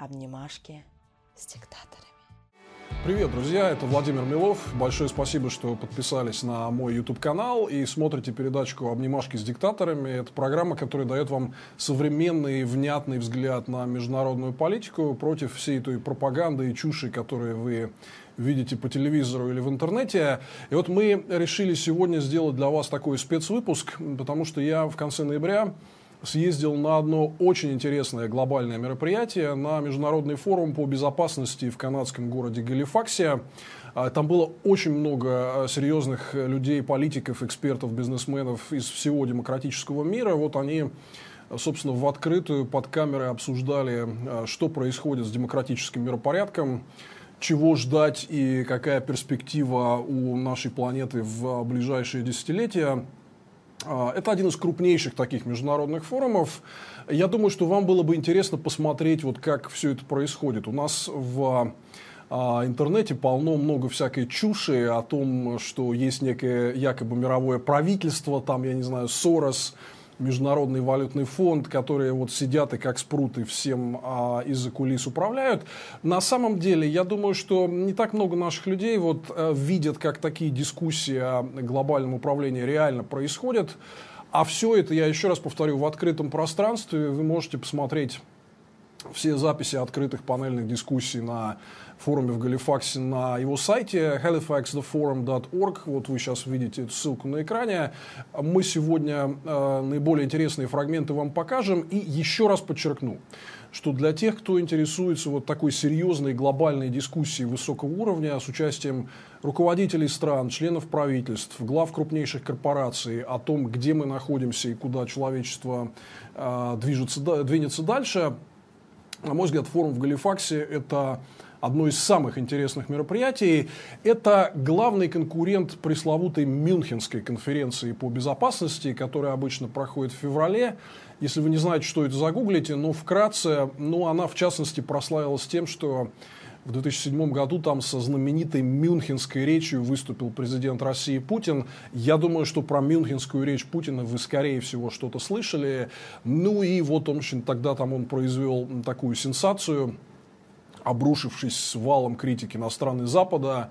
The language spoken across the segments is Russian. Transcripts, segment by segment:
обнимашки с диктаторами. Привет, друзья, это Владимир Милов. Большое спасибо, что подписались на мой YouTube-канал и смотрите передачку «Обнимашки с диктаторами». Это программа, которая дает вам современный, внятный взгляд на международную политику против всей той пропаганды и чуши, которые вы видите по телевизору или в интернете. И вот мы решили сегодня сделать для вас такой спецвыпуск, потому что я в конце ноября съездил на одно очень интересное глобальное мероприятие, на Международный форум по безопасности в канадском городе Галифаксе. А, там было очень много а, серьезных людей, политиков, экспертов, бизнесменов из всего демократического мира. Вот они собственно, в открытую под камерой обсуждали, а, что происходит с демократическим миропорядком, чего ждать и какая перспектива у нашей планеты в ближайшие десятилетия. А, это один из крупнейших таких международных форумов. Я думаю, что вам было бы интересно посмотреть, вот как все это происходит. У нас в а, интернете полно много всякой чуши о том, что есть некое якобы мировое правительство, там, я не знаю, Сорос, Международный валютный фонд, которые вот сидят и как спруты всем а, из-за кулис управляют. На самом деле, я думаю, что не так много наших людей вот а, видят, как такие дискуссии о глобальном управлении реально происходят. А все это, я еще раз повторю, в открытом пространстве. Вы можете посмотреть все записи открытых панельных дискуссий на форуме в Галифаксе на его сайте halifaxtheforum.org. Вот вы сейчас видите эту ссылку на экране. Мы сегодня э, наиболее интересные фрагменты вам покажем. И еще раз подчеркну, что для тех, кто интересуется вот такой серьезной глобальной дискуссией высокого уровня с участием руководителей стран, членов правительств, глав крупнейших корпораций о том, где мы находимся и куда человечество э, движется, двинется дальше, на мой взгляд, форум в Галифаксе – это одно из самых интересных мероприятий. Это главный конкурент пресловутой Мюнхенской конференции по безопасности, которая обычно проходит в феврале. Если вы не знаете, что это, загуглите, но вкратце, ну, она в частности прославилась тем, что в 2007 году там со знаменитой мюнхенской речью выступил президент России Путин. Я думаю, что про мюнхенскую речь Путина вы, скорее всего, что-то слышали. Ну и вот он тогда там он произвел такую сенсацию – обрушившись с валом критики на страны Запада,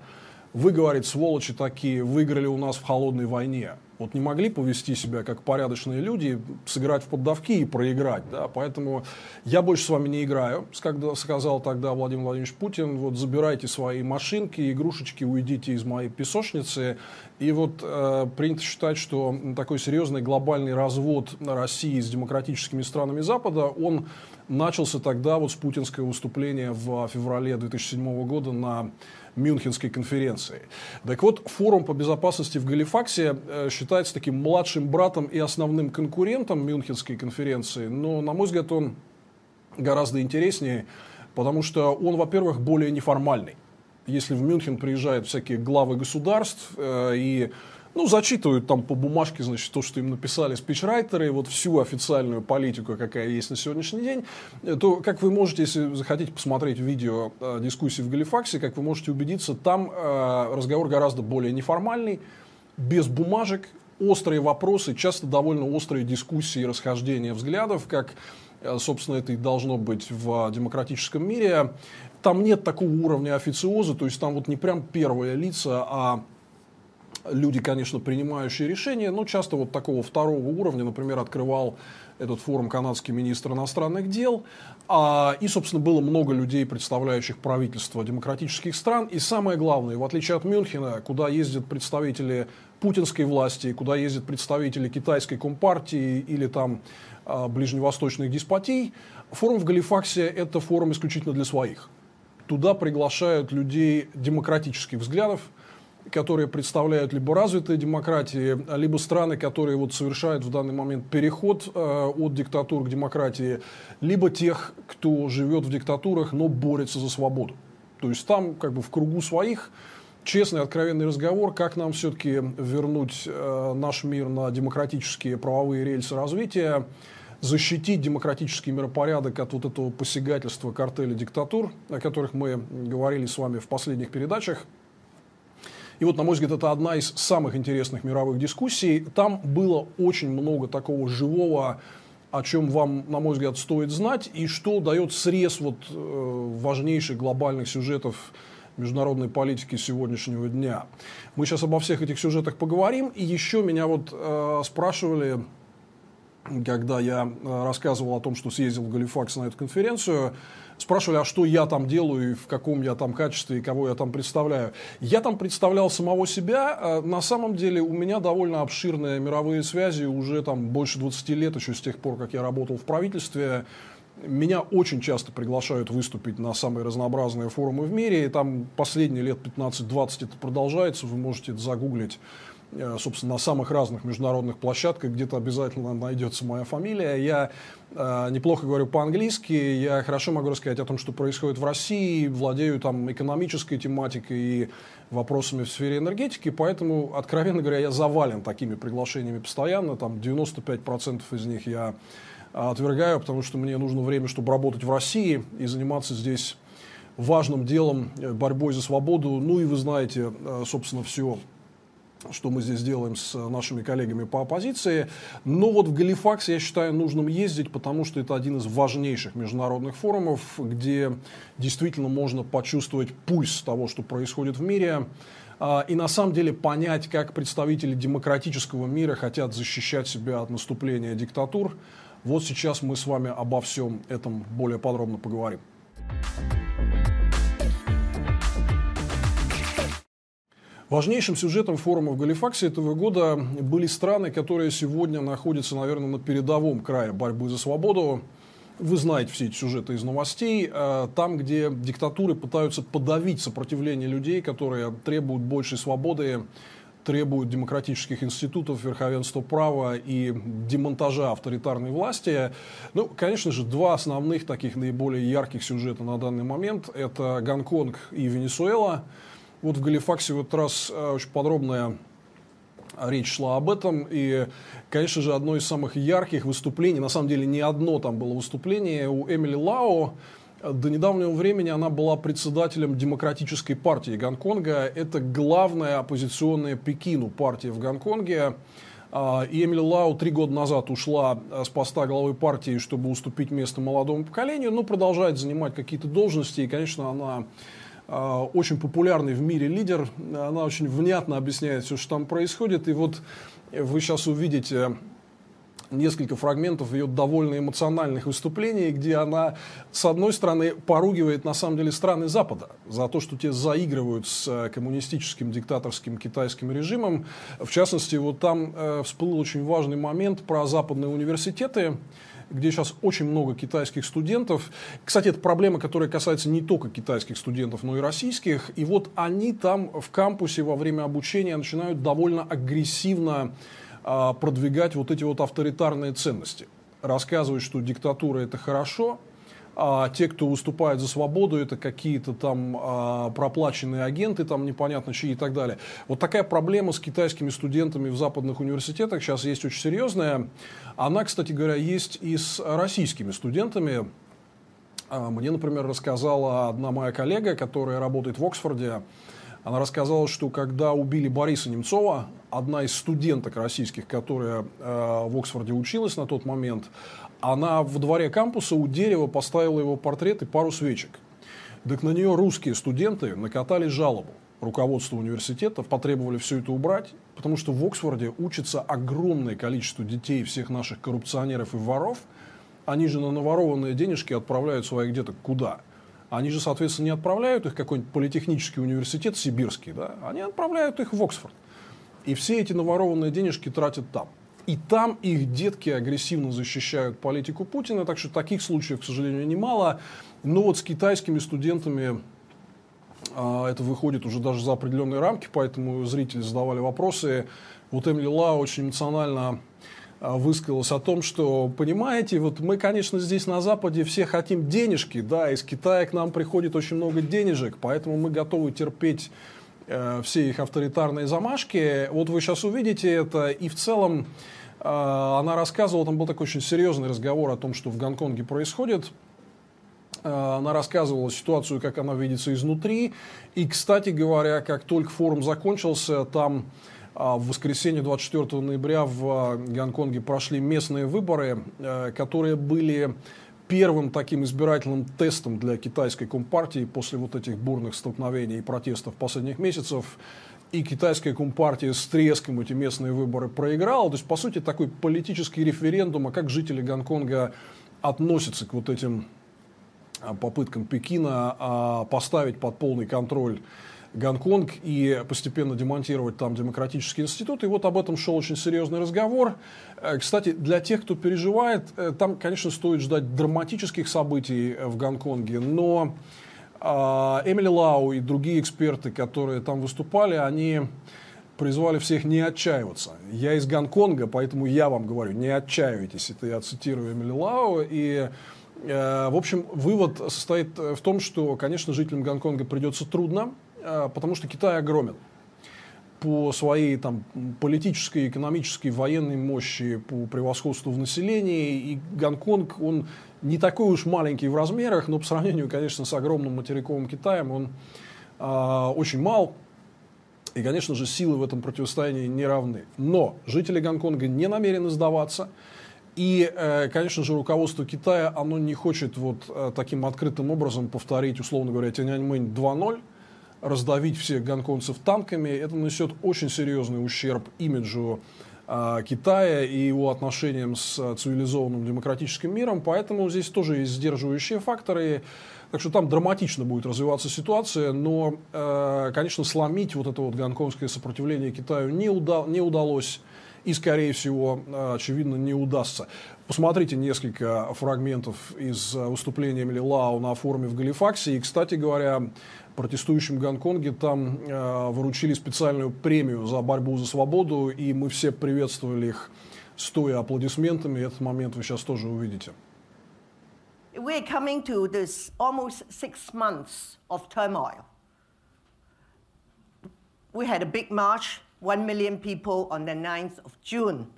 вы, говорит, сволочи такие, выиграли у нас в холодной войне. Вот не могли повести себя как порядочные люди, сыграть в поддавки и проиграть. Да? Поэтому я больше с вами не играю, когда сказал тогда Владимир Владимирович Путин. Вот забирайте свои машинки, игрушечки, уйдите из моей песочницы. И вот э, принято считать, что такой серьезный глобальный развод России с демократическими странами Запада, он начался тогда вот с путинского выступления в феврале 2007 года на Мюнхенской конференции. Так вот, форум по безопасности в Галифаксе э, считается таким младшим братом и основным конкурентом Мюнхенской конференции, но, на мой взгляд, он гораздо интереснее, потому что он, во-первых, более неформальный. Если в Мюнхен приезжают всякие главы государств э, и ну, зачитывают там по бумажке, значит, то, что им написали спичрайтеры, вот всю официальную политику, какая есть на сегодняшний день, то, как вы можете, если захотите посмотреть видео э, дискуссии в Галифаксе, как вы можете убедиться, там э, разговор гораздо более неформальный, без бумажек, острые вопросы, часто довольно острые дискуссии и расхождения взглядов, как, э, собственно, это и должно быть в демократическом мире. Там нет такого уровня официоза, то есть там вот не прям первые лица, а люди, конечно, принимающие решения, но часто вот такого второго уровня, например, открывал этот форум канадский министр иностранных дел, а, и, собственно, было много людей, представляющих правительство демократических стран, и самое главное, в отличие от Мюнхена, куда ездят представители путинской власти, куда ездят представители китайской компартии или там а, ближневосточных деспотий, форум в Галифаксе – это форум исключительно для своих. Туда приглашают людей демократических взглядов, которые представляют либо развитые демократии, либо страны, которые вот совершают в данный момент переход э, от диктатур к демократии, либо тех, кто живет в диктатурах, но борется за свободу. То есть там как бы в кругу своих честный, откровенный разговор, как нам все-таки вернуть э, наш мир на демократические правовые рельсы развития, защитить демократический миропорядок от вот этого посягательства картеля диктатур, о которых мы говорили с вами в последних передачах – и вот, на мой взгляд, это одна из самых интересных мировых дискуссий. Там было очень много такого живого о чем вам, на мой взгляд, стоит знать, и что дает срез вот, э, важнейших глобальных сюжетов международной политики сегодняшнего дня. Мы сейчас обо всех этих сюжетах поговорим. И еще меня вот э, спрашивали, когда я э, рассказывал о том, что съездил в Галифакс на эту конференцию, спрашивали, а что я там делаю, и в каком я там качестве, и кого я там представляю. Я там представлял самого себя. Э, на самом деле у меня довольно обширные мировые связи уже там больше 20 лет, еще с тех пор, как я работал в правительстве. Меня очень часто приглашают выступить на самые разнообразные форумы в мире. И там последние лет 15-20 это продолжается. Вы можете это загуглить собственно, на самых разных международных площадках где-то обязательно найдется моя фамилия. Я э, неплохо говорю по-английски, я хорошо могу рассказать о том, что происходит в России, владею там экономической тематикой и вопросами в сфере энергетики, поэтому, откровенно говоря, я завален такими приглашениями постоянно, там 95% из них я отвергаю, потому что мне нужно время, чтобы работать в России и заниматься здесь важным делом, э, борьбой за свободу. Ну и вы знаете, э, собственно, все что мы здесь делаем с нашими коллегами по оппозиции. Но вот в Галифакс я считаю нужным ездить, потому что это один из важнейших международных форумов, где действительно можно почувствовать пульс того, что происходит в мире, а, и на самом деле понять, как представители демократического мира хотят защищать себя от наступления диктатур. Вот сейчас мы с вами обо всем этом более подробно поговорим. Важнейшим сюжетом форума в Галифаксе этого года были страны, которые сегодня находятся, наверное, на передовом крае борьбы за свободу. Вы знаете все эти сюжеты из новостей. Э, там, где диктатуры пытаются подавить сопротивление людей, которые требуют большей свободы, требуют демократических институтов, верховенства права и демонтажа авторитарной власти. Ну, конечно же, два основных таких наиболее ярких сюжета на данный момент – это Гонконг и Венесуэла – вот в Галифаксе вот раз э, очень подробная речь шла об этом. И, конечно же, одно из самых ярких выступлений, на самом деле не одно там было выступление у Эмили Лао. До недавнего времени она была председателем Демократической партии Гонконга. Это главная оппозиционная Пекину партия в Гонконге. А, и Эмили Лау три года назад ушла э, с поста главы партии, чтобы уступить место молодому поколению, но продолжает занимать какие-то должности. И, конечно, она очень популярный в мире лидер. Она очень внятно объясняет все, что там происходит. И вот вы сейчас увидите несколько фрагментов ее довольно эмоциональных выступлений, где она, с одной стороны, поругивает на самом деле страны Запада за то, что те заигрывают с э, коммунистическим диктаторским китайским режимом. В частности, вот там э, всплыл очень важный момент про западные университеты, где сейчас очень много китайских студентов. Кстати, это проблема, которая касается не только китайских студентов, но и российских. И вот они там в кампусе во время обучения начинают довольно агрессивно продвигать вот эти вот авторитарные ценности. Рассказывать, что диктатура это хорошо, а те, кто выступает за свободу, это какие-то там а, проплаченные агенты, там непонятно чьи и так далее. Вот такая проблема с китайскими студентами в западных университетах сейчас есть очень серьезная. Она, кстати говоря, есть и с российскими студентами. А, мне, например, рассказала одна моя коллега, которая работает в Оксфорде. Она рассказала, что когда убили Бориса Немцова, одна из студенток российских, которая э, в Оксфорде училась на тот момент, она в дворе кампуса у дерева поставила его портрет и пару свечек. Так на нее русские студенты накатали жалобу. Руководство университета потребовали все это убрать, потому что в Оксфорде учится огромное количество детей всех наших коррупционеров и воров. Они же на наворованные денежки отправляют своих деток куда? Они же, соответственно, не отправляют их в какой-нибудь политехнический университет сибирский, да? они отправляют их в Оксфорд. И все эти наворованные денежки тратят там. И там их детки агрессивно защищают политику Путина, так что таких случаев, к сожалению, немало. Но вот с китайскими студентами а, это выходит уже даже за определенные рамки, поэтому зрители задавали вопросы. Вот Эмили Ла очень эмоционально высказалась о том, что, понимаете, вот мы, конечно, здесь на Западе все хотим денежки, да, из Китая к нам приходит очень много денежек, поэтому мы готовы терпеть Э, все их авторитарные замашки. Вот вы сейчас увидите это, и в целом э, она рассказывала, там был такой очень серьезный разговор о том, что в Гонконге происходит. Э, она рассказывала ситуацию, как она видится изнутри. И, кстати говоря, как только форум закончился, там в воскресенье 24 ноября в Гонконге прошли местные выборы, которые были первым таким избирательным тестом для китайской компартии после вот этих бурных столкновений и протестов последних месяцев. И китайская компартия с треском эти местные выборы проиграла. То есть, по сути, такой политический референдум, а как жители Гонконга относятся к вот этим а, попыткам Пекина а, поставить под полный контроль Гонконг и постепенно демонтировать там демократический институт. И вот об этом шел очень серьезный разговор. Э, кстати, для тех, кто переживает, э, там, конечно, стоит ждать драматических событий в Гонконге, но а, Эмили Лау и другие эксперты, которые там выступали, они призвали всех не отчаиваться. Я из Гонконга, поэтому я вам говорю, не отчаивайтесь. Это я цитирую Эмили Лау. И, э, в общем, вывод состоит в том, что, конечно, жителям Гонконга придется трудно, Э, потому что Китай огромен по своей там, политической, экономической, военной мощи, по превосходству в населении. И Гонконг, он не такой уж маленький в размерах, но по сравнению, конечно, с огромным материковым Китаем, он э, очень мал. И, конечно же, силы в этом противостоянии не равны. Но жители Гонконга не намерены сдаваться. И, э, конечно же, руководство Китая, оно не хочет вот э, таким открытым образом повторить, условно говоря, Тяньаньмэнь 2.0, раздавить всех гонконгцев танками, это нанесет очень серьезный ущерб имиджу э, Китая и его отношениям с э, цивилизованным демократическим миром, поэтому здесь тоже есть сдерживающие факторы. Так что там драматично будет развиваться ситуация, но, э, конечно, сломить вот это вот гонконгское сопротивление Китаю не, уда не удалось и, скорее всего, очевидно, не удастся. Посмотрите несколько фрагментов из э, выступления Эмили Лау на форуме в Галифаксе. И, кстати говоря, протестующим в Гонконге там э, выручили специальную премию за борьбу за свободу, и мы все приветствовали их стоя аплодисментами. Этот момент вы сейчас тоже увидите. We're coming to this almost six months of turmoil. We had a big march, one million people on the 9th of June,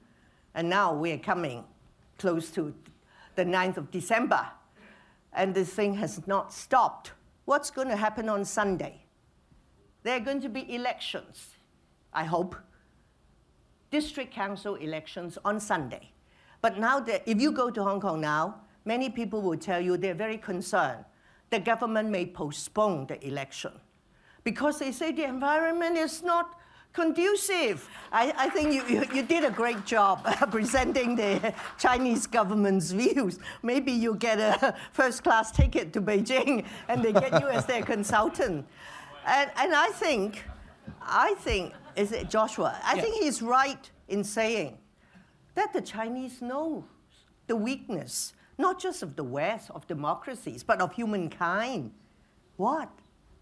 and now we're coming close to the 9th of December, and this thing has not stopped. what's going to happen on Sunday? There are going to be elections, I hope, district council elections on Sunday. But now, that, if you go to Hong Kong now, many people will tell you they're very concerned. The government may postpone the election because they say the environment is not conducive. I, I think you, you, you, did a great job presenting the Chinese government's views. Maybe you get a first class ticket to Beijing and they get you as their consultant. And, and I think, I think, is it Joshua? I yes. think he's right in saying that the Chinese know the weakness, not just of the West, of democracies, but of humankind. What?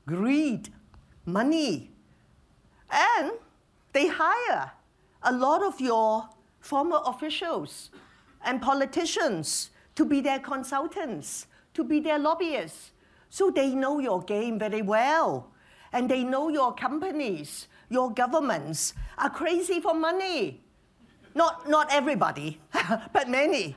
Greed, money, and they hire a lot of your former officials and politicians to be their consultants, to be their lobbyists. So they know your game very well. And they know your companies, your governments are crazy for money. Not, not everybody, but many.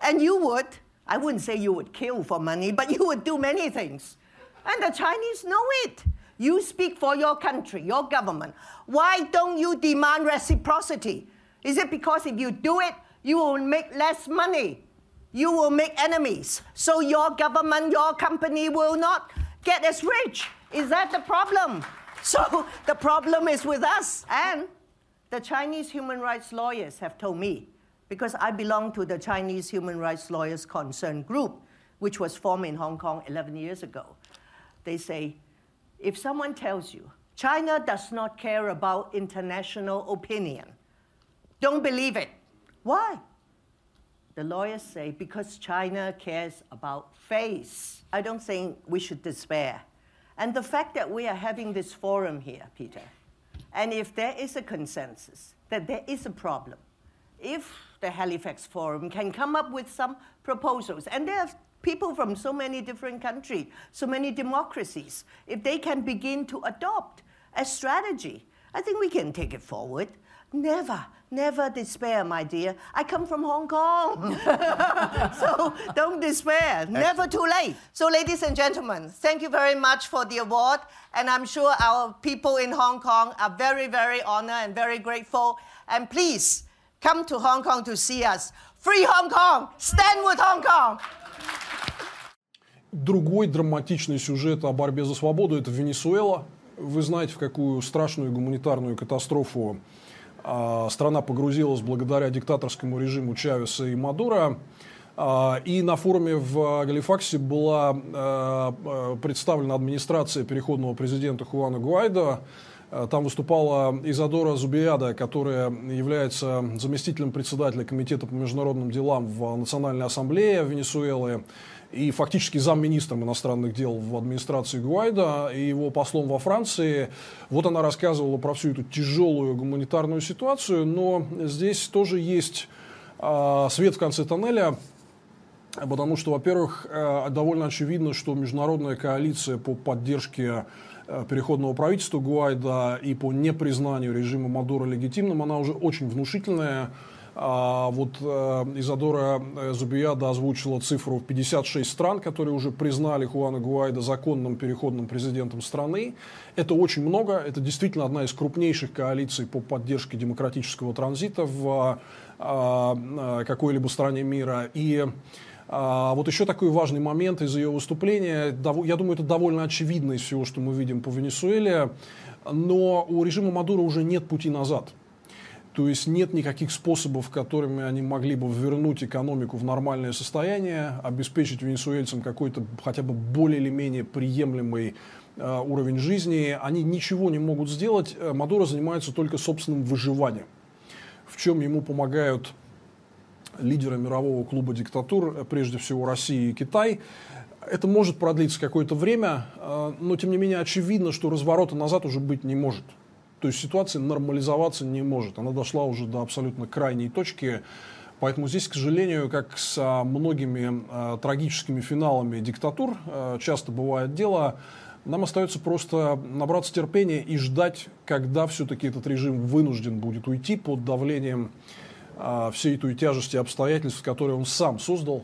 And you would, I wouldn't say you would kill for money, but you would do many things. And the Chinese know it. You speak for your country, your government. Why don't you demand reciprocity? Is it because if you do it, you will make less money? You will make enemies. So your government, your company will not get as rich. Is that the problem? So the problem is with us. And the Chinese human rights lawyers have told me, because I belong to the Chinese Human Rights Lawyers Concern Group, which was formed in Hong Kong 11 years ago. They say if someone tells you China does not care about international opinion, don't believe it. Why? The lawyers say because China cares about face. I don't think we should despair. And the fact that we are having this forum here, Peter, and if there is a consensus that there is a problem, if the Halifax Forum can come up with some proposals, and there are people from so many different countries, so many democracies, if they can begin to adopt a strategy, I think we can take it forward. Never, never despair, my dear. I come from Hong Kong. so don't despair. Never too late. So, ladies and gentlemen, thank you very much for the award. And I'm sure our people in Hong Kong are very, very honored and very grateful. And please come to Hong Kong to see us. Free Hong Kong! Stand with Hong Kong! Другой драматичный сюжет о борьбе за свободу – это Венесуэла. Вы знаете, в какую страшную гуманитарную катастрофу а, страна погрузилась благодаря диктаторскому режиму Чавеса и Мадура. А, и на форуме в Галифаксе была а, представлена администрация переходного президента Хуана Гуайдо. Там выступала Изадора Зубиада, которая является заместителем председателя Комитета по международным делам в Национальной ассамблее Венесуэлы и фактически замминистром иностранных дел в администрации Гуайда и его послом во Франции. Вот она рассказывала про всю эту тяжелую гуманитарную ситуацию, но здесь тоже есть э, свет в конце тоннеля, потому что, во-первых, э, довольно очевидно, что международная коалиция по поддержке э, переходного правительства Гуайда и по непризнанию режима Мадура легитимным, она уже очень внушительная. А вот э, Изадора э, Зубияда озвучила цифру в 56 стран, которые уже признали Хуана Гуайда законным переходным президентом страны. Это очень много. Это действительно одна из крупнейших коалиций по поддержке демократического транзита в э, какой-либо стране мира. И а, вот еще такой важный момент из ее выступления. Я думаю, это довольно очевидно из всего, что мы видим по Венесуэле. Но у режима Мадура уже нет пути назад. То есть нет никаких способов, которыми они могли бы вернуть экономику в нормальное состояние, обеспечить венесуэльцам какой-то хотя бы более или менее приемлемый э, уровень жизни. Они ничего не могут сделать. Э, Мадуро занимается только собственным выживанием, в чем ему помогают лидеры мирового клуба диктатур, э, прежде всего Россия и Китай. Это может продлиться какое-то время, э, но тем не менее очевидно, что разворота назад уже быть не может. То есть ситуация нормализоваться не может. Она дошла уже до абсолютно крайней точки. Поэтому здесь, к сожалению, как с многими э, трагическими финалами диктатур э, часто бывает дело, нам остается просто набраться терпения и ждать, когда все-таки этот режим вынужден будет уйти под давлением э, всей той тяжести обстоятельств, которые он сам создал,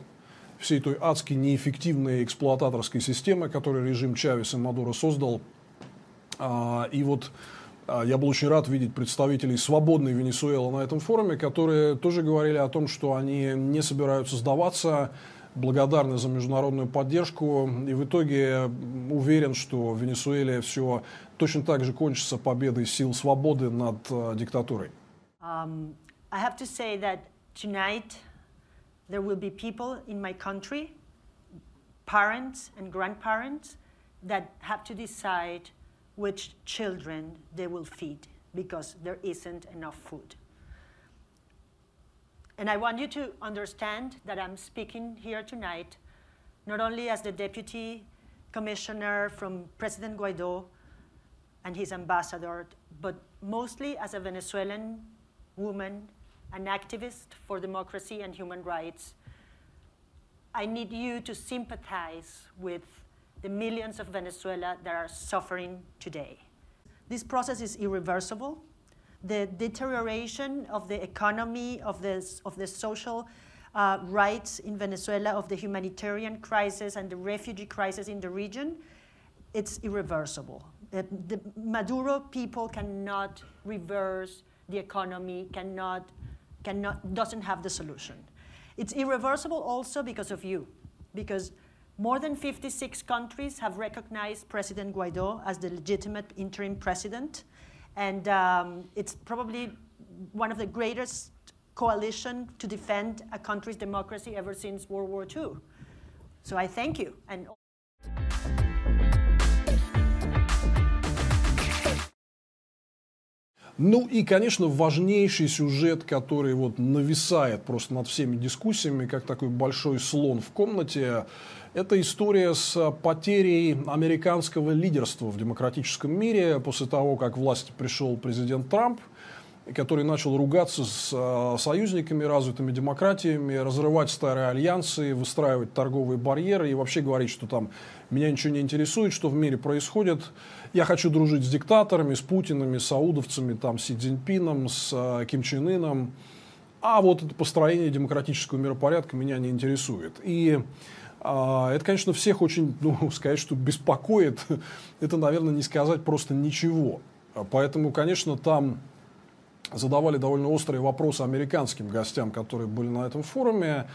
всей той адски неэффективной эксплуататорской системы, которую режим Чавеса и Мадуро создал. Э, и вот я был очень рад видеть представителей свободной Венесуэлы на этом форуме, которые тоже говорили о том, что они не собираются сдаваться, благодарны за международную поддержку. И в итоге уверен, что в Венесуэле все точно так же кончится победой сил свободы над uh, диктатурой. Um, I have to say that tonight there will be people in my country, parents and grandparents, that have to decide which children they will feed because there isn't enough food. And I want you to understand that I'm speaking here tonight not only as the deputy commissioner from President Guaido and his ambassador, but mostly as a Venezuelan woman, an activist for democracy and human rights. I need you to sympathize with the millions of Venezuela that are suffering today. This process is irreversible. The deterioration of the economy, of the, of the social uh, rights in Venezuela, of the humanitarian crisis and the refugee crisis in the region, it's irreversible. The, the Maduro people cannot reverse the economy, cannot, cannot, doesn't have the solution. It's irreversible also because of you, because more than 56 countries have recognized President Guaido as the legitimate interim president. And um, it's probably one of the greatest coalition to defend a country's democracy ever since World War II. So I thank you. And Ну и, конечно, важнейший сюжет, который вот нависает просто над всеми дискуссиями, как такой большой слон в комнате, это история с потерей американского лидерства в демократическом мире после того, как власти пришел президент Трамп. который начал ругаться с э, союзниками, развитыми демократиями, разрывать старые альянсы, выстраивать торговые барьеры и вообще говорить, что там меня ничего не интересует, что в мире происходит. Я хочу дружить с диктаторами, с Путинами, с саудовцами, там, с Си Цзиньпином, с э, Ким Чен Ыном. А вот это построение демократического миропорядка меня не интересует. И это, конечно, всех очень, ну, сказать, что беспокоит, это, наверное, не сказать просто ничего. Поэтому, конечно, там задавали довольно острые вопросы американским гостям, которые были на этом форуме.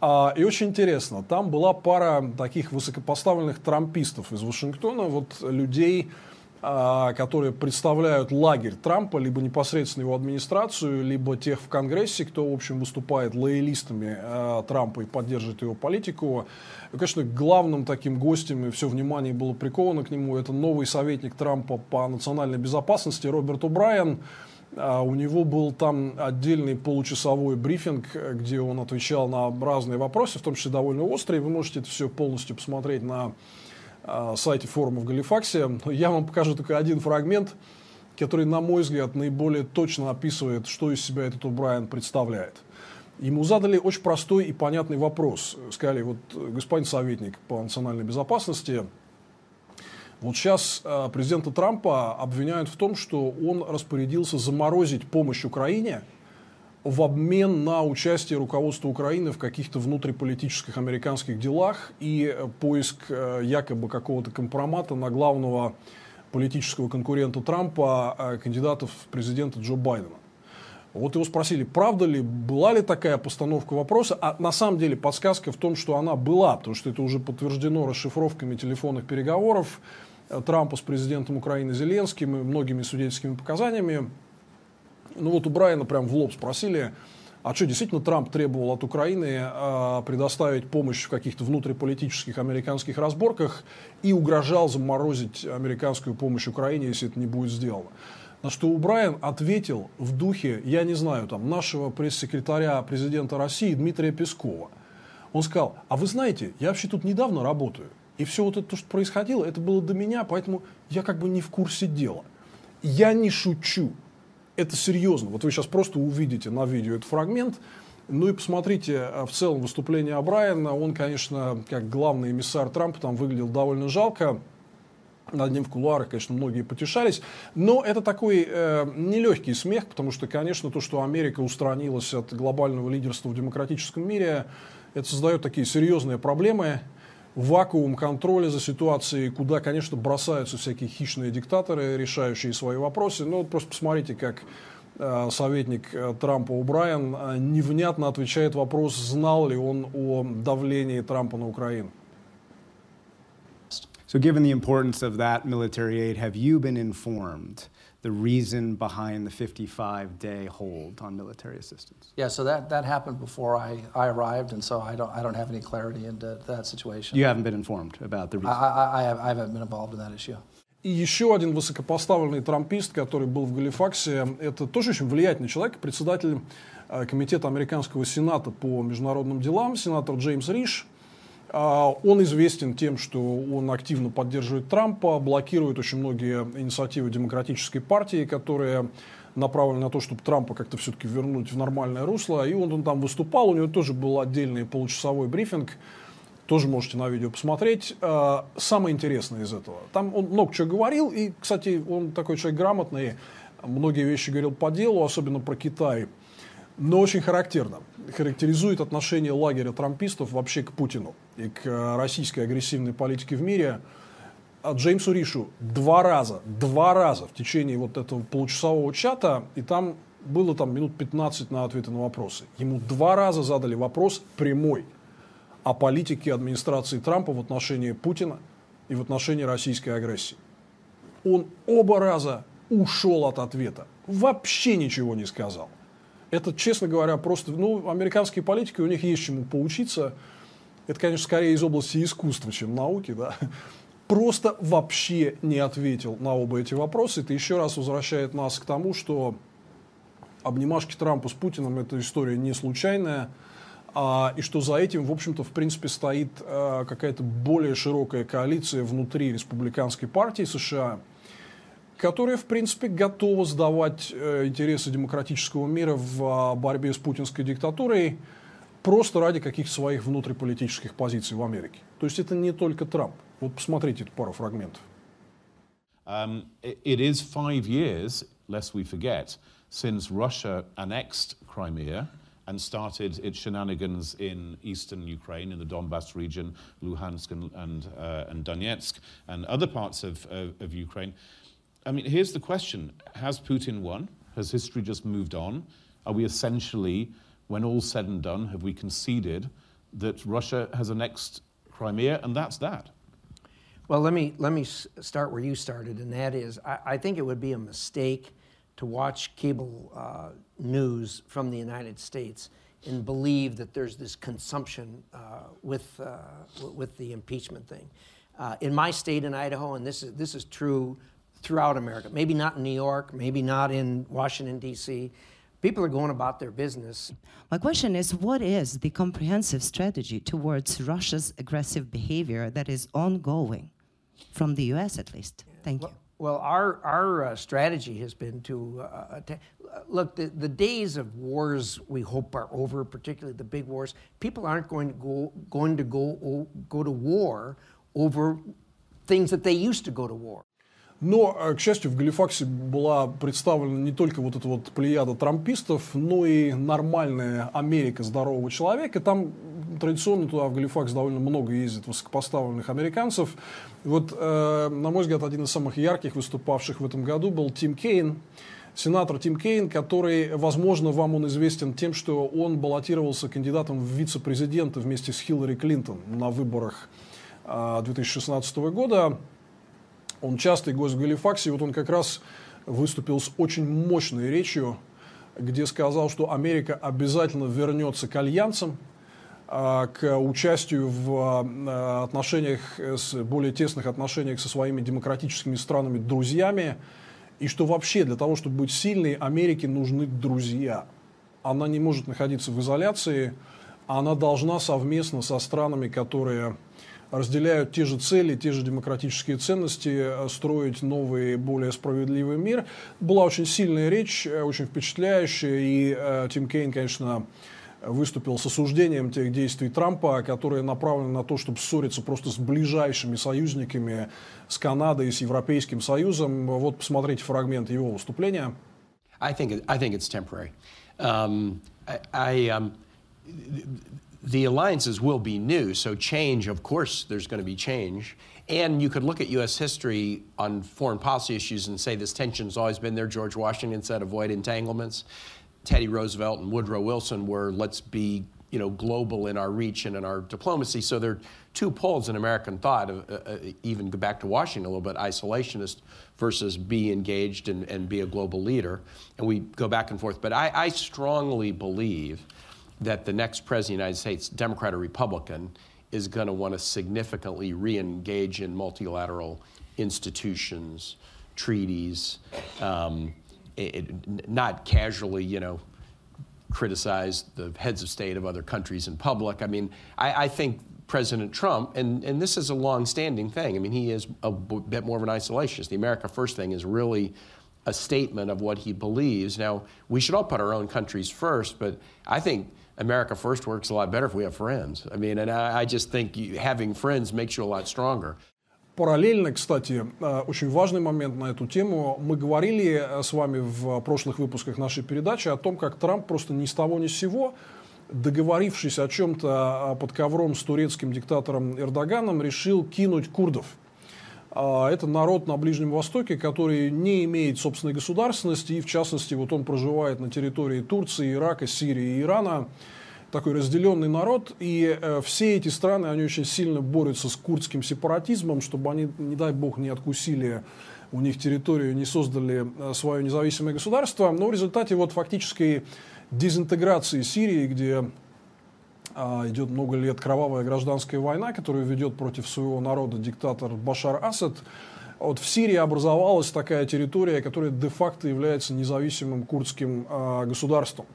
А, и очень интересно, там была пара таких высокопоставленных трампистов из Вашингтона, вот людей, а, которые представляют лагерь Трампа, либо непосредственно его администрацию, либо тех в Конгрессе, кто, в общем, выступает лоялистами а, Трампа и поддерживает его политику. И, конечно, главным таким гостем, и все внимание было приковано к нему, это новый советник Трампа по национальной безопасности Роберт О'Брайен. А у него был там отдельный получасовой брифинг, где он отвечал на разные вопросы, в том числе довольно острые. Вы можете это все полностью посмотреть на а, сайте форума в Галифаксе. Я вам покажу только один фрагмент, который, на мой взгляд, наиболее точно описывает, что из себя этот Брайан представляет. Ему задали очень простой и понятный вопрос. Сказали, вот, господин советник по национальной безопасности, вот сейчас э, президента Трампа обвиняют в том, что он распорядился заморозить помощь Украине в обмен на участие руководства Украины в каких-то внутриполитических американских делах и э, поиск э, якобы какого-то компромата на главного политического конкурента Трампа, кандидата в президенты Джо Байдена. Вот его спросили, правда ли, была ли такая постановка вопроса, а на самом деле подсказка в том, что она была, потому что это уже подтверждено расшифровками телефонных переговоров, Трампа с президентом Украины Зеленским и многими свидетельскими показаниями. Ну вот у Брайана прям в лоб спросили, а что, действительно Трамп требовал от Украины э, предоставить помощь в каких-то внутриполитических американских разборках и угрожал заморозить американскую помощь Украине, если это не будет сделано. На что у Брайан ответил в духе, я не знаю, там, нашего пресс-секретаря президента России Дмитрия Пескова. Он сказал, а вы знаете, я вообще тут недавно работаю. И все вот это, что происходило, это было до меня, поэтому я как бы не в курсе дела. Я не шучу. Это серьезно. Вот вы сейчас просто увидите на видео этот фрагмент. Ну и посмотрите а, в целом выступление Брайана. Он, конечно, как главный эмиссар Трампа там выглядел довольно жалко. Над ним в кулуарах, конечно, многие потешались. Но это такой э, нелегкий смех, потому что, конечно, то, что Америка устранилась от глобального лидерства в демократическом мире, это создает такие серьезные проблемы вакуум контроля за ситуацией, куда, конечно, бросаются всякие хищные диктаторы, решающие свои вопросы. Ну, вот просто посмотрите, как э, советник э, Трампа Убрайан э, невнятно отвечает вопрос, знал ли он о давлении Трампа на Украину. So, given the importance of that military aid, have you been informed the reason behind the 55 day hold on military assistance? Yeah, so that, that happened before I, I arrived, and so I don't, I don't have any clarity into that situation. You haven't been informed about the reason? I, I, I, have, I haven't been involved in that issue. И еще один высокопоставленный трампист, который был в Галифаксе, это тоже очень влиятельный человек, председатель комитета американского сената по международным делам, сенатор Джеймс Риш. А, он известен тем, что он активно поддерживает Трампа, блокирует очень многие инициативы демократической партии, которые направлены на то, чтобы Трампа как-то все-таки вернуть в нормальное русло. И он, он там выступал, у него тоже был отдельный получасовой брифинг, тоже можете на видео посмотреть. А, самое интересное из этого. Там он много чего говорил, и, кстати, он такой человек грамотный, многие вещи говорил по делу, особенно про Китай но очень характерно. Характеризует отношение лагеря трампистов вообще к Путину и к э, российской агрессивной политике в мире. А Джеймсу Ришу два раза, два раза в течение вот этого получасового чата, и там было там минут 15 на ответы на вопросы. Ему два раза задали вопрос прямой о политике администрации Трампа в отношении Путина и в отношении российской агрессии. Он оба раза ушел от ответа, вообще ничего не сказал. Это, честно говоря, просто, ну, американские политики, у них есть чему поучиться. Это, конечно, скорее из области искусства, чем науки, да. Просто вообще не ответил на оба эти вопроса. Это еще раз возвращает нас к тому, что обнимашки Трампа с Путиным – это история не случайная, а, и что за этим, в общем-то, в принципе, стоит а, какая-то более широкая коалиция внутри республиканской партии США – которая, в принципе, готова сдавать э, интересы демократического мира в э, борьбе с путинской диктатурой просто ради каких-то своих внутриполитических позиций в Америке. То есть это не только Трамп. Вот посмотрите эту пару фрагментов. Um, it, is five years, lest we forget, since Russia annexed Crimea and started its shenanigans in eastern Ukraine, in the Donbass region, Luhansk and, and, uh, and Donetsk, and other parts of, of, of Ukraine. I mean, here's the question Has Putin won? Has history just moved on? Are we essentially, when all's said and done, have we conceded that Russia has annexed Crimea and that's that? Well, let me let me start where you started, and that is, I, I think it would be a mistake to watch cable uh, news from the United States and believe that there's this consumption uh, with uh, with the impeachment thing. Uh, in my state, in Idaho, and this is this is true throughout America. Maybe not in New York, maybe not in Washington D.C. People are going about their business. My question is what is the comprehensive strategy towards Russia's aggressive behavior that is ongoing? from the U.S. at least. Thank well, you. Well, our, our uh, strategy has been to uh, look, the, the days of wars we hope are over, particularly the big wars. People aren't going to go, going to go, go to war over things that they used to go to war. Но, к счастью, в Галифаксе была представлена не только вот эта вот плеяда трампистов, но и нормальная Америка здорового человека. Там традиционно туда в Галифакс довольно много ездит высокопоставленных американцев. Вот, э, на мой взгляд, один из самых ярких выступавших в этом году был Тим Кейн, сенатор Тим Кейн, который, возможно, вам он известен тем, что он баллотировался кандидатом в вице-президенты вместе с Хиллари Клинтон на выборах э, 2016 года. Он частый гость в Галифаксе, и вот он как раз выступил с очень мощной речью, где сказал, что Америка обязательно вернется к альянсам, а, к участию в а, отношениях, с более тесных отношениях со своими демократическими странами, друзьями, и что вообще для того, чтобы быть сильной, Америке нужны друзья. Она не может находиться в изоляции, она должна совместно со странами, которые разделяют те же цели, те же демократические ценности, э, строить новый, более справедливый мир. Была очень сильная речь, э, очень впечатляющая, и э, Тим Кейн, конечно, выступил с осуждением тех действий Трампа, которые направлены на то, чтобы ссориться просто с ближайшими союзниками, с Канадой, с Европейским Союзом. Вот посмотрите фрагмент его выступления. I think, I think it's temporary. Um, I, I um, the alliances will be new, so change, of course, there's going to be change. And you could look at U.S. history on foreign policy issues and say this tension's always been there. George Washington said, avoid entanglements. Teddy Roosevelt and Woodrow Wilson were, let's be you know, global in our reach and in our diplomacy. So there are two poles in American thought, uh, uh, even go back to Washington a little bit, isolationist versus be engaged and, and be a global leader. And we go back and forth. But I, I strongly believe that the next president of the United States, Democrat or Republican, is going to want to significantly re engage in multilateral institutions, treaties, um, it, not casually, you know, criticize the heads of state of other countries in public. I mean, I, I think President Trump, and, and this is a long-standing thing. I mean, he is a b- bit more of an isolationist. The America First thing is really a statement of what he believes. Now, we should all put our own countries first, but I think America First works a lot better if we have friends. I mean, and I, I just think you, having friends makes you a lot stronger. Параллельно, кстати, э, очень важный момент на эту тему. Мы говорили э, с вами в прошлых выпусках нашей передачи о том, как Трамп просто ни с того ни с сего, договорившись о чем-то э, под ковром с турецким диктатором Эрдоганом, решил кинуть курдов. А, это народ на Ближнем Востоке, который не имеет собственной государственности, и в частности вот он проживает на территории Турции, Ирака, Сирии и Ирана. Такой разделенный народ, и э, все эти страны, они очень сильно борются с курдским сепаратизмом, чтобы они, не дай бог, не откусили у них территорию, не создали э, свое независимое государство. Но в результате вот фактической дезинтеграции Сирии, где идет много лет кровавая гражданская война, которую ведет против своего народа диктатор Башар Асад. Вот в Сирии образовалась такая территория, которая де-факто является независимым курдским э, государством.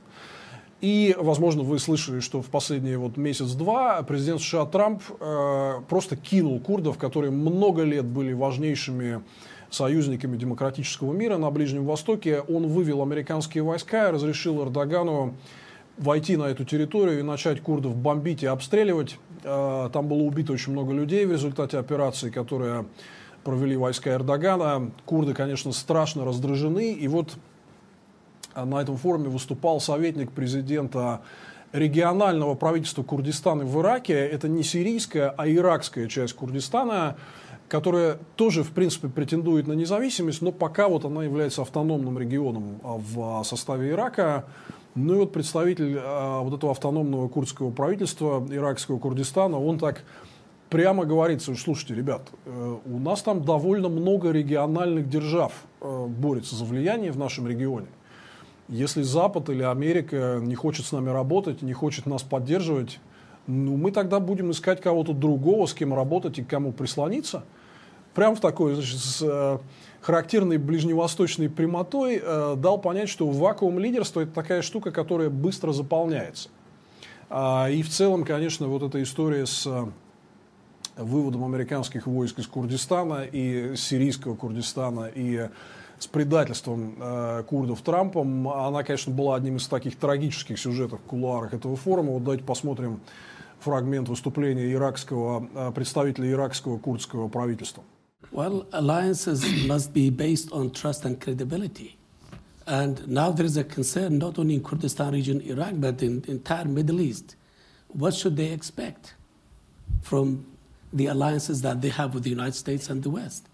И, возможно, вы слышали, что в последние вот месяц-два президент США Трамп э, просто кинул курдов, которые много лет были важнейшими союзниками демократического мира на Ближнем Востоке. Он вывел американские войска, разрешил Эрдогану войти на эту территорию и начать курдов бомбить и обстреливать. Э, там было убито очень много людей в результате операции, которая провели войска Эрдогана. Курды, конечно, страшно раздражены. И вот на этом форуме выступал советник президента регионального правительства Курдистана в Ираке. Это не сирийская, а иракская часть Курдистана, которая тоже, в принципе, претендует на независимость, но пока вот она является автономным регионом а, в составе Ирака. Ну и вот представитель а, вот этого автономного курдского правительства, иракского Курдистана, он так прямо говорит, слушайте, ребят, э, у нас там довольно много региональных держав э, борется за влияние в нашем регионе. Если Запад или Америка не хочет с нами работать, не хочет нас поддерживать, ну, мы тогда будем искать кого-то другого, с кем работать и к кому прислониться. Прям в такой, значит, с э, характерной ближневосточной прямотой э, дал понять, что вакуум лидерства – это такая штука, которая быстро заполняется. А, и в целом, конечно, вот эта история с э, выводом американских войск из Курдистана и сирийского Курдистана и с предательством э, курдов Трампом, она, конечно, была одним из таких трагических сюжетов в кулуарах этого форума. Вот давайте посмотрим фрагмент выступления иракского, э, представителя иракского курдского правительства. Well, alliances must be based on trust and credibility. And now there is a concern not only in Kurdistan region, Iraq, but in the entire Middle East. What should they expect from the alliances that they have with the United States and the West?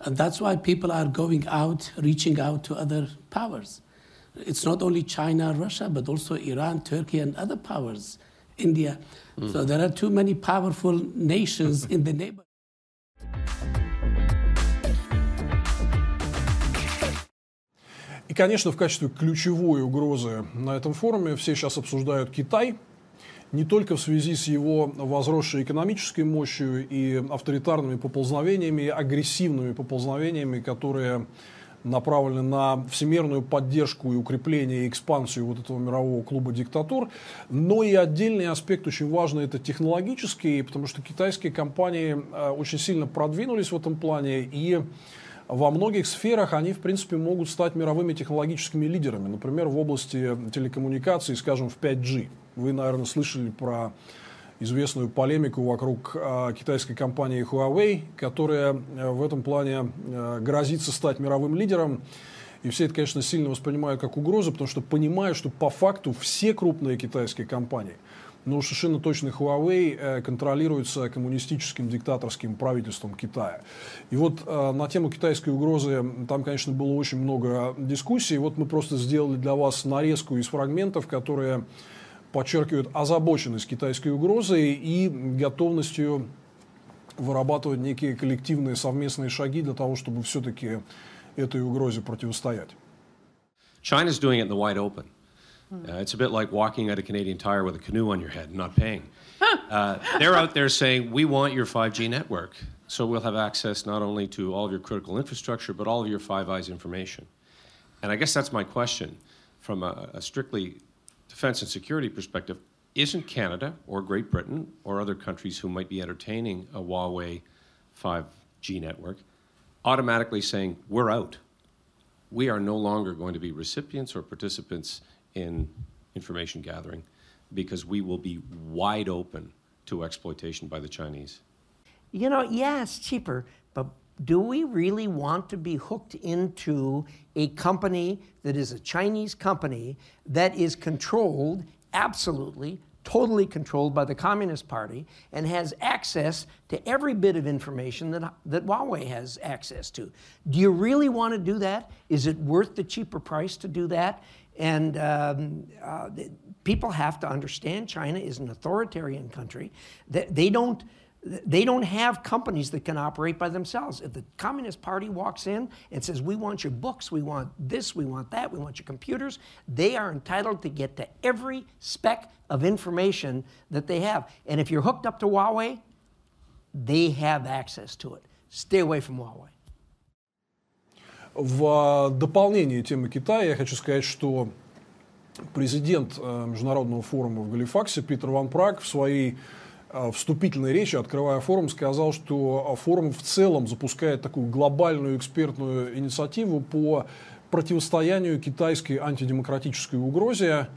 And that's why people are going out, reaching out to other powers. It's not only China, Russia, but also Iran, Turkey, and other powers, India. Mm. So there are too many powerful nations in the neighborhood. И, конечно, в качестве ключевой угрозы на этом форуме все сейчас обсуждают Китай – не только в связи с его возросшей экономической мощью и авторитарными поползновениями, агрессивными поползновениями, которые направлены на всемирную поддержку и укрепление и экспансию вот этого мирового клуба диктатур. Но и отдельный аспект очень важный – это технологический, потому что китайские компании э, очень сильно продвинулись в этом плане и во многих сферах они, в принципе, могут стать мировыми технологическими лидерами. Например, в области телекоммуникаций, скажем, в 5G. Вы, наверное, слышали про известную полемику вокруг э, китайской компании Huawei, которая э, в этом плане э, грозится стать мировым лидером. И все это, конечно, сильно воспринимают как угрозу, потому что понимают, что по факту все крупные китайские компании, но совершенно точно Huawei э, контролируется коммунистическим диктаторским правительством Китая. И вот э, на тему китайской угрозы там, конечно, было очень много дискуссий. Вот мы просто сделали для вас нарезку из фрагментов, которые подчеркивают озабоченность китайской угрозой и готовностью вырабатывать некие коллективные совместные шаги для того, чтобы все-таки этой угрозе противостоять. China's doing it in the wide open. Uh, it's a bit like walking at a Canadian Tire with a canoe on your head and not paying. Uh, they're out there saying, we want your 5G network, so we'll have access not only to all of your critical infrastructure, but all of your Five Eyes information. And I guess that's my question from a, a strictly defense and security perspective, isn't Canada or Great Britain or other countries who might be entertaining a Huawei 5G network automatically saying, we're out? We are no longer going to be recipients or participants in information gathering because we will be wide open to exploitation by the Chinese. You know, yeah, cheaper, but do we really want to be hooked into a company that is a Chinese company that is controlled absolutely, totally controlled by the Communist Party and has access to every bit of information that, that Huawei has access to? Do you really want to do that? Is it worth the cheaper price to do that? And um, uh, people have to understand China is an authoritarian country. They, they don't they don't have companies that can operate by themselves. If the Communist Party walks in and says, We want your books, we want this, we want that, we want your computers, they are entitled to get to every speck of information that they have. And if you're hooked up to Huawei, they have access to it. Stay away from Huawei. В дополнение темы Китая я хочу сказать, что президент Международного форума в Галифаксе Питер Ван Праг в своей э, вступительной речи, открывая форум, сказал, что форум в целом запускает такую глобальную экспертную инициативу по противостоянию китайской антидемократической угрозе.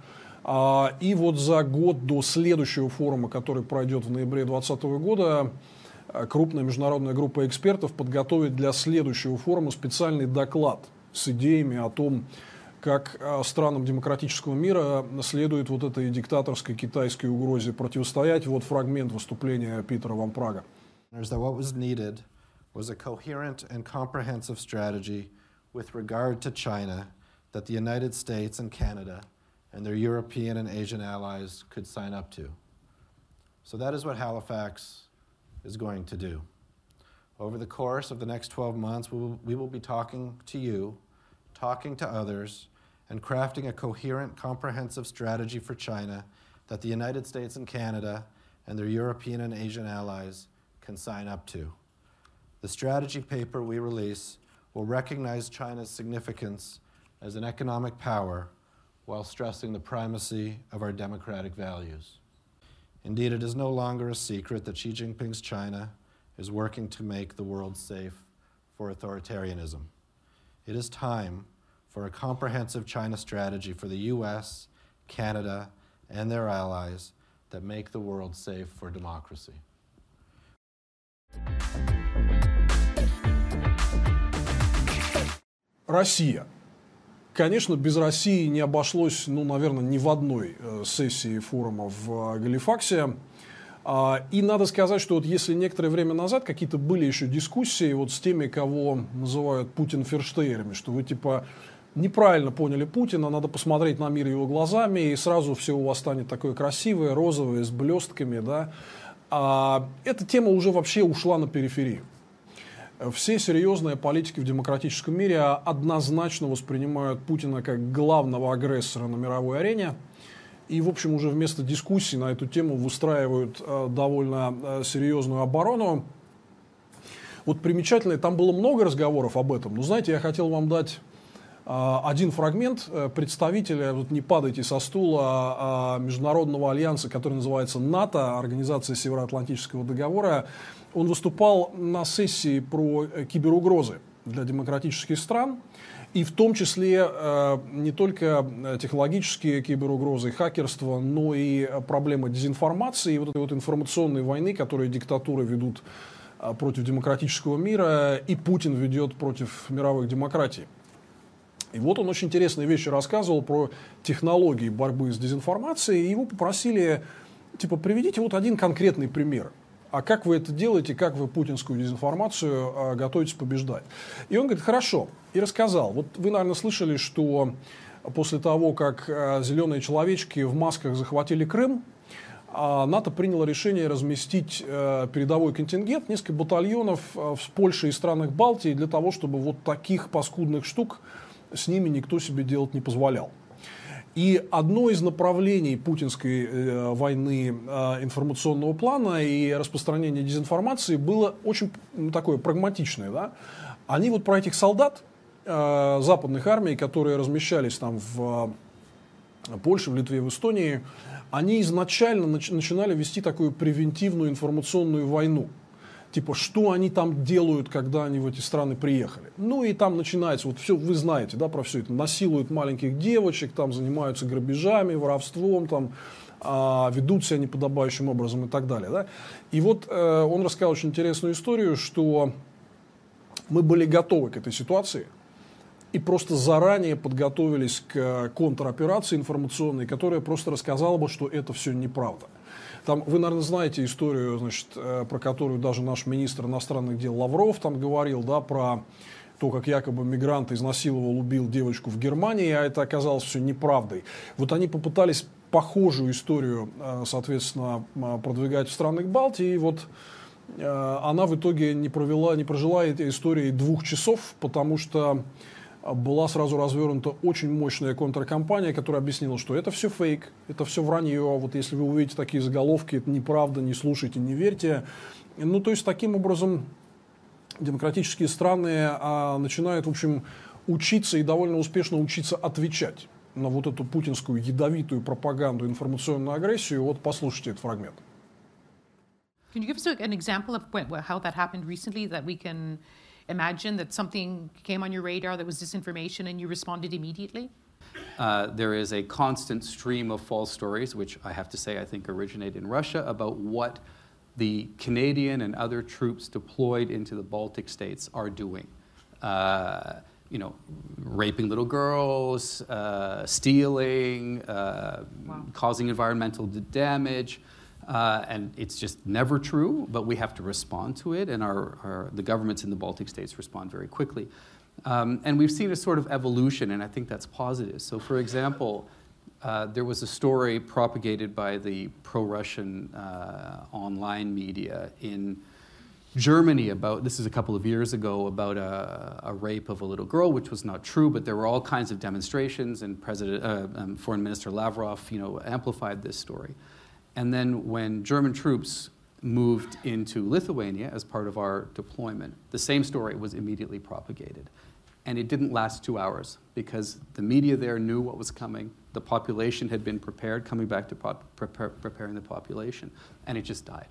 А, и вот за год до следующего форума, который пройдет в ноябре 2020 года, э, крупная международная группа экспертов подготовит для следующего форума специальный доклад с идеями о том, как э, странам демократического мира следует вот этой диктаторской китайской угрозе противостоять. Вот фрагмент выступления Питера Ван Прага. Was a coherent and comprehensive strategy with regard to China that the United States and Canada and their European and Asian allies could sign up to. So that is what Halifax is going to do. Over the course of the next 12 months, we will, be talking to you, talking to others, and crafting a coherent, comprehensive strategy for China that the United States and Canada and their European and Asian allies can sign up to. The strategy paper we release will recognize China's significance as an economic power while stressing the primacy of our democratic values. Indeed, it is no longer a secret that Xi Jinping's China is working to make the world safe for authoritarianism. It is time for a comprehensive China strategy for the US, Canada, and their allies that make the world safe for democracy. Россия. Конечно, без России не обошлось, ну, наверное, ни в одной э, сессии форума в э, Галифаксе. А, и надо сказать, что вот если некоторое время назад какие-то были еще дискуссии вот с теми, кого называют Путин ферштейерами, что вы типа неправильно поняли Путина, надо посмотреть на мир его глазами, и сразу все у вас станет такое красивое, розовое, с блестками, да. А эта тема уже вообще ушла на периферию все серьезные политики в демократическом мире однозначно воспринимают Путина как главного агрессора на мировой арене. И, в общем, уже вместо дискуссий на эту тему выстраивают э, довольно э, серьезную оборону. Вот примечательно, там было много разговоров об этом. Но, знаете, я хотел вам дать э, один фрагмент представителя, вот не падайте со стула, Международного альянса, который называется НАТО, Организация Североатлантического договора, он выступал на сессии про э, киберугрозы для демократических стран, и в том числе э, не только э, технологические киберугрозы, хакерство, но и проблема дезинформации и вот этой вот информационной войны, которую диктатуры ведут против демократического мира, и Путин ведет против мировых демократий. И вот он очень интересные вещи рассказывал про технологии борьбы с дезинформацией, и его попросили, типа, приведите вот один конкретный пример – а как вы это делаете, как вы путинскую дезинформацию а, готовитесь побеждать. И он говорит, хорошо, и рассказал. Вот вы, наверное, слышали, что после того, как а, зеленые человечки в масках захватили Крым, а НАТО приняло решение разместить э, передовой контингент, несколько батальонов э, в Польше и странах Балтии для того, чтобы вот таких паскудных штук с ними никто себе делать не позволял. И одно из направлений путинской э, войны э, информационного плана и распространения дезинформации было очень ну, такое прагматичное. Да? Они вот про этих солдат э, западных армий, которые размещались там в Польше, в Литве, в Эстонии, они изначально нач- начинали вести такую превентивную информационную войну типа, что они там делают, когда они в эти страны приехали. Ну и там начинается, вот все, вы знаете, да, про все это, насилуют маленьких девочек, там занимаются грабежами, воровством, там, а, ведут себя неподобающим образом и так далее. Да? И вот э, он рассказал очень интересную историю, что мы были готовы к этой ситуации и просто заранее подготовились к контроперации информационной, которая просто рассказала бы, что это все неправда. Там, вы, наверное, знаете историю, значит, э, про которую даже наш министр иностранных дел Лавров там говорил, да, про то, как якобы мигрант изнасиловал, убил девочку в Германии, а это оказалось все неправдой. Вот они попытались похожую историю, э, соответственно, продвигать в странах Балтии, и вот э, она в итоге не провела, не прожила этой истории двух часов, потому что была сразу развернута очень мощная контркомпания, которая объяснила, что это все фейк, это все вранье, вот если вы увидите такие заголовки, это неправда, не слушайте, не верьте. Ну, то есть, таким образом, демократические страны а, начинают, в общем, учиться и довольно успешно учиться отвечать на вот эту путинскую ядовитую пропаганду, информационную агрессию. Вот послушайте этот фрагмент. Can you give us an example of how that happened recently that we can imagine that something came on your radar that was disinformation and you responded immediately? Uh, there is a constant stream of false stories, which I have to say I think originate in Russia, about what the Canadian and other troops deployed into the Baltic states are doing. Uh, you know, raping little girls, uh, stealing, uh, wow. causing environmental damage. Uh, and it's just never true, but we have to respond to it, and our, our the governments in the Baltic states respond very quickly. Um, and we've seen a sort of evolution, and I think that's positive. So, for example, uh, there was a story propagated by the pro Russian uh, online media in Germany about this is a couple of years ago about a, a, rape of a little girl, which was not true, but there were all kinds of demonstrations, and President, uh, um, Foreign Minister Lavrov, you know, amplified this story. And then when German troops moved into Lithuania as part of our deployment, the same story was immediately propagated. And it didn't last two hours because the media there knew what was coming. The population had been prepared, coming back to pop, prepare, preparing the population, and it just died.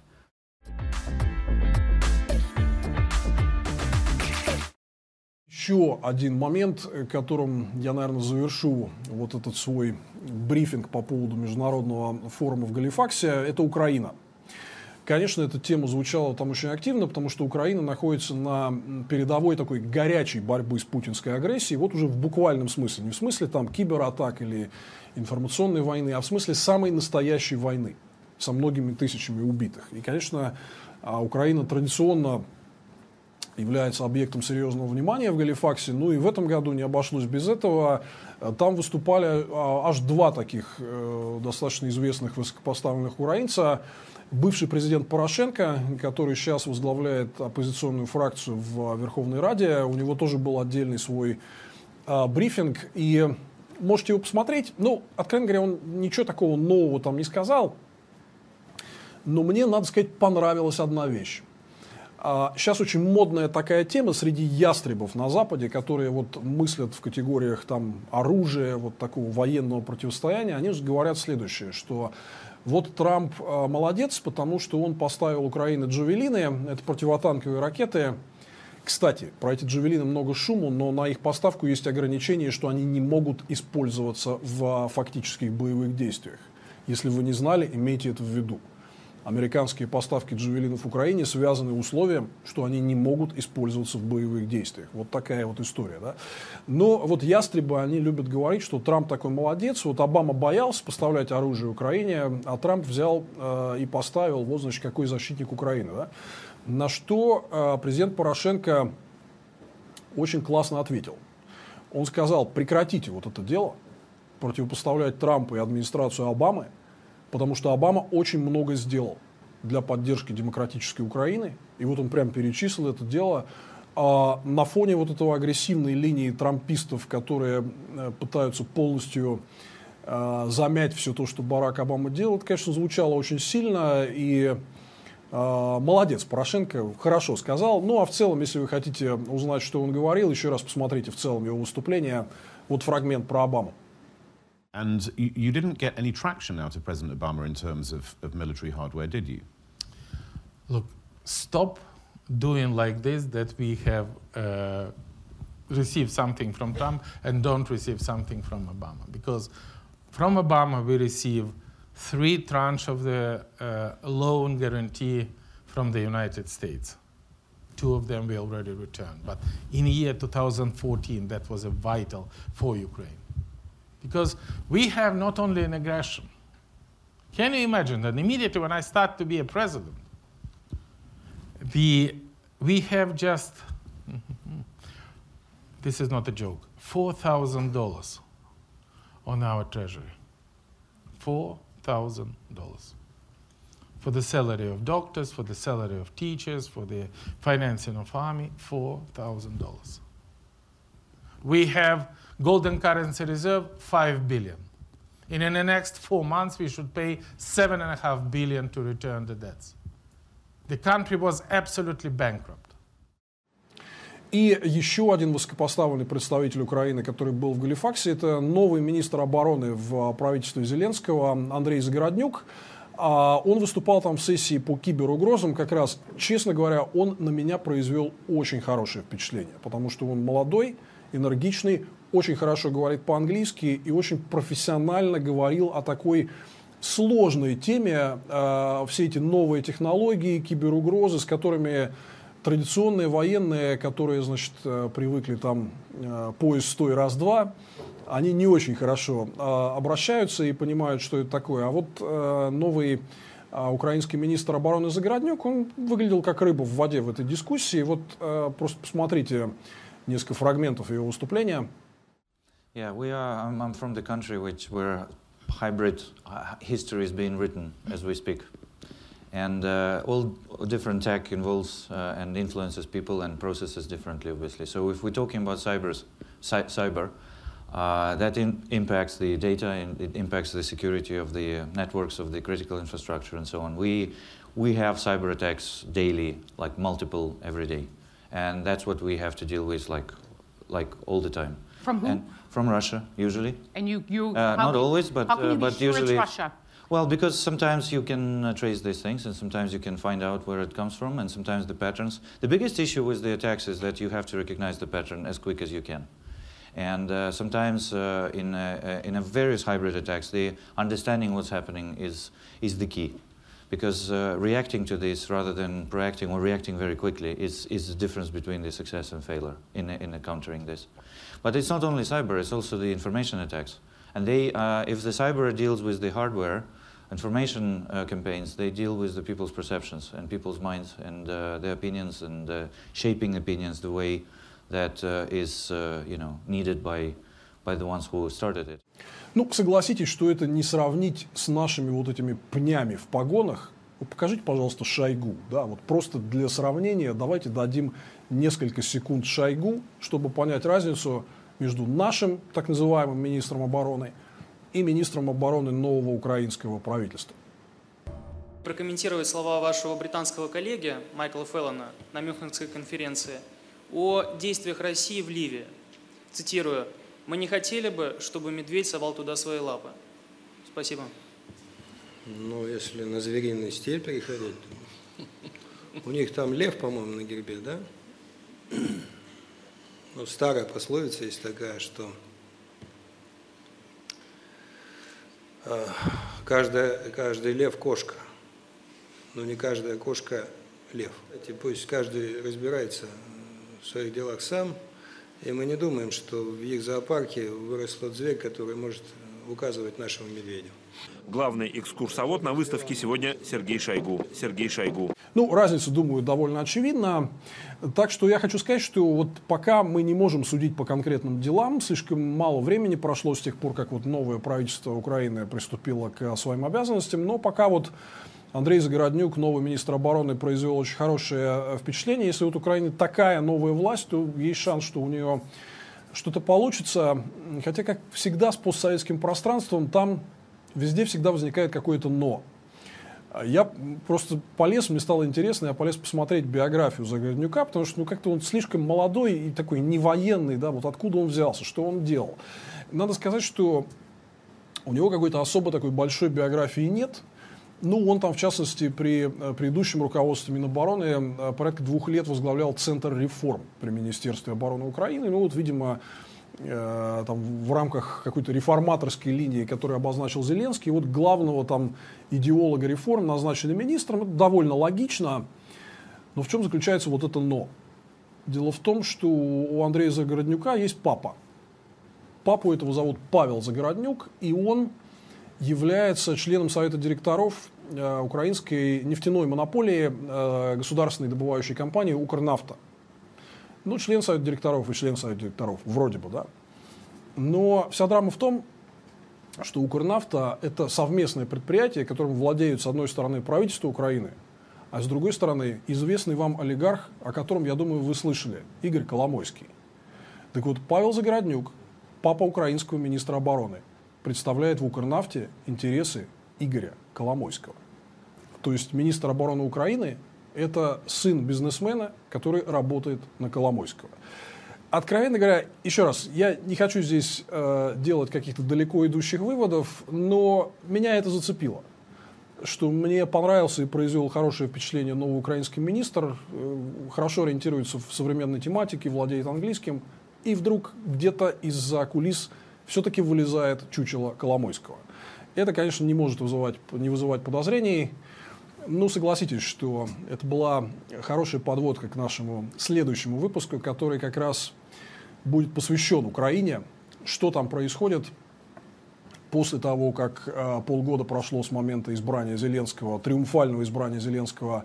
Еще один момент, которым я, наверное, завершу вот этот свой брифинг по поводу международного форума в Галифаксе, это Украина. Конечно, эта тема звучала там очень активно, потому что Украина находится на передовой такой горячей борьбы с путинской агрессией, вот уже в буквальном смысле, не в смысле там кибератак или информационной войны, а в смысле самой настоящей войны со многими тысячами убитых. И, конечно, а, Украина традиционно является объектом серьезного внимания в Галифаксе. Ну и в этом году не обошлось без этого. Там выступали а, аж два таких э, достаточно известных высокопоставленных украинца бывший президент Порошенко, который сейчас возглавляет оппозиционную фракцию в Верховной Раде, у него тоже был отдельный свой а, брифинг, и можете его посмотреть. Ну, откровенно говоря, он ничего такого нового там не сказал, но мне, надо сказать, понравилась одна вещь. А, сейчас очень модная такая тема среди ястребов на Западе, которые вот мыслят в категориях там оружия, вот такого военного противостояния, они говорят следующее, что вот Трамп э, молодец, потому что он поставил Украине джавелины, это противотанковые ракеты. Кстати, про эти джавелины много шума, но на их поставку есть ограничение, что они не могут использоваться в фактических боевых действиях. Если вы не знали, имейте это в виду американские поставки джавелинов Украине связаны условием, что они не могут использоваться в боевых действиях. Вот такая вот история. Да? Но вот ястребы, они любят говорить, что Трамп такой молодец. Вот Обама боялся поставлять оружие Украине, а Трамп взял э, и поставил, вот, значит, какой защитник Украины. Да? На что э, президент Порошенко очень классно ответил. Он сказал, прекратите вот это дело, противопоставлять Трампа и администрацию Обамы, потому что Обама очень много сделал для поддержки демократической Украины. И вот он прям перечислил это дело. А на фоне вот этого агрессивной линии трампистов, которые э, пытаются полностью э, замять все то, что Барак Обама делал, конечно, звучало очень сильно. И э, молодец, Порошенко хорошо сказал. Ну, а в целом, если вы хотите узнать, что он говорил, еще раз посмотрите в целом его выступление. Вот фрагмент про Обаму. And you, you, didn't get any traction out of President Obama in terms of, of military hardware, did you? Look, stop doing like this that we have uh, received something from Trump and don't receive something from Obama. Because from Obama, we receive three tranche of the uh, loan guarantee from the United States. Two of them we already returned. But in year 2014, that was a vital for Ukraine. Because we have not only an aggression. Can you imagine that immediately when I start to be a president, the, we have just, this is not a joke, $4,000 on our treasury. $4,000 for the salary of doctors, for the salary of teachers, for the financing of army, $4,000. We have Golden currency reserve, 5 billion. In the next four months, we should pay 7.5 billion to return the debts. The country was absolutely bankrupt. И еще один высокопоставленный представитель Украины, который был в Галифаксе, это новый министр обороны в правительстве Зеленского Андрей Загороднюк. А он выступал там в сессии по киберугрозам, как раз, честно говоря, он на меня произвел очень хорошее впечатление, потому что он молодой, энергичный, очень хорошо говорит по-английски и очень профессионально говорил о такой сложной теме, э, все эти новые технологии, киберугрозы, с которыми традиционные военные, которые, значит, э, привыкли там э, поезд стой раз-два, они не очень хорошо э, обращаются и понимают, что это такое. А вот новый украинский министр обороны Загороднюк, он выглядел как рыба в воде в этой дискуссии. Вот просто посмотрите несколько фрагментов его выступления. Yeah, we are. I'm, I'm from the country which where hybrid uh, history is being written as we speak, and uh, all different tech involves uh, and influences people and processes differently, obviously. So if we're talking about cybers, cy- cyber, uh, that in, impacts the data and it impacts the security of the uh, networks of the critical infrastructure and so on. We we have cyber attacks daily, like multiple every day, and that's what we have to deal with, like like all the time. From who? And from Russia, usually. And you, you Uh, not always, but how can uh, you be but sure usually. it's Russia? Well, because sometimes you can uh, trace these things, and sometimes you can find out where it comes from, and sometimes the patterns. The biggest issue with the attacks is that you have to recognize the pattern as quick as you can. And uh, sometimes uh, in, uh, uh, in a various hybrid attacks, the understanding what's happening is, is the key. Because uh, reacting to this rather than proacting or reacting very quickly is, is the difference between the success and failure in, in countering this. But it's not only cyber, it's also the information attacks. And they, uh, if the cyber deals with the hardware, information uh, campaigns, they deal with the people's perceptions and people's minds and uh, their opinions and uh, shaping opinions the way that uh, is, uh, you know, needed by, by the ones who started it. Ну, согласитесь, что это не сравнить с нашими вот этими пнями в погонах. Вы покажите, пожалуйста, Шойгу. Да, вот просто для сравнения давайте дадим несколько секунд Шойгу, чтобы понять разницу между нашим так называемым министром обороны и министром обороны нового украинского правительства. прокомментировать слова вашего британского коллеги Майкла Феллона на Мюнхенской конференции о действиях России в Ливии. Цитирую, «Мы не хотели бы, чтобы медведь совал туда свои лапы». Спасибо. Ну, если на звериный стиль переходить, то у них там лев, по-моему, на гербе, да? Ну, старая пословица есть такая, что э, каждая, каждый лев – кошка, но не каждая кошка – лев. Знаете, Пусть каждый разбирается в своих делах сам, и мы не думаем, что в их зоопарке вырос тот зверь, который может указывать нашему медведю. Главный экскурсовод на выставке сегодня Сергей Шойгу. Сергей Шойгу. Ну, разница, думаю, довольно очевидна. Так что я хочу сказать, что вот пока мы не можем судить по конкретным делам, слишком мало времени прошло с тех пор, как вот новое правительство Украины приступило к своим обязанностям, но пока вот Андрей Загороднюк, новый министр обороны, произвел очень хорошее э, впечатление. Если вот у Украины такая новая власть, то есть шанс, что у нее что-то получится. Хотя, как всегда с постсоветским пространством, там везде всегда возникает какое-то «но». Я просто полез, мне стало интересно, я полез посмотреть биографию Загороднюка, потому что ну, как-то он слишком молодой и такой невоенный, да, вот откуда он взялся, что он делал. Надо сказать, что у него какой-то особо такой большой биографии нет. Ну, он там, в частности, при э, предыдущем руководстве Минобороны э, порядка двух лет возглавлял Центр реформ при Министерстве обороны Украины. Ну, вот, видимо, э, там, в рамках какой-то реформаторской линии, которую обозначил Зеленский, вот главного там идеолога реформ назначили министром. Это довольно логично. Но в чем заключается вот это «но»? Дело в том, что у Андрея Загороднюка есть папа. Папу этого зовут Павел Загороднюк, и он является членом Совета директоров э, украинской нефтяной монополии э, государственной добывающей компании «Укрнафта». Ну, член Совета директоров и член Совета директоров, вроде бы, да. Но вся драма в том, что «Укрнафта» – это совместное предприятие, которым владеют, с одной стороны, правительство Украины, а с другой стороны, известный вам олигарх, о котором, я думаю, вы слышали, Игорь Коломойский. Так вот, Павел Загороднюк, папа украинского министра обороны, представляет в Укрнафте интересы Игоря Коломойского. То есть министр обороны Украины – это сын бизнесмена, который работает на Коломойского. Откровенно говоря, еще раз, я не хочу здесь э, делать каких-то далеко идущих выводов, но меня это зацепило. что мне понравился и произвел хорошее впечатление новый украинский министр, э, хорошо ориентируется в современной тематике, владеет английским, и вдруг где-то из-за кулис все-таки вылезает чучело Коломойского. Это, конечно, не может вызывать, не вызывать подозрений. Ну, согласитесь, что это была хорошая подводка к нашему следующему выпуску, который как раз будет посвящен Украине, что там происходит после того, как э, полгода прошло с момента избрания Зеленского, триумфального избрания Зеленского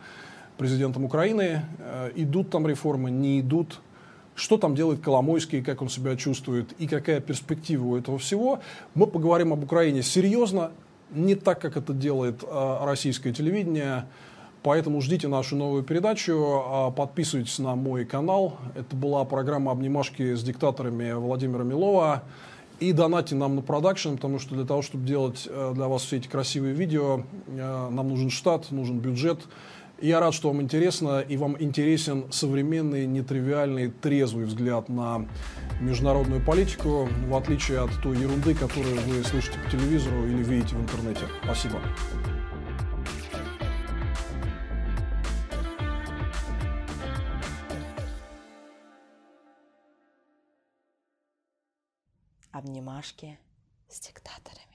президентом Украины. Э, идут там реформы, не идут. Что там делает Коломойский, как он себя чувствует и какая перспектива у этого всего. Мы поговорим об Украине серьезно, не так, как это делает э, российское телевидение. Поэтому ждите нашу новую передачу, а подписывайтесь на мой канал. Это была программа «Обнимашки с диктаторами» Владимира Милова. И донатьте нам на продакшн, потому что для того, чтобы делать э, для вас все эти красивые видео, э, нам нужен штат, нужен бюджет. Я рад, что вам интересно, и вам интересен современный, нетривиальный, трезвый взгляд на международную политику, в отличие от той ерунды, которую вы слышите по телевизору или видите в интернете. Спасибо. Обнимашки с диктаторами.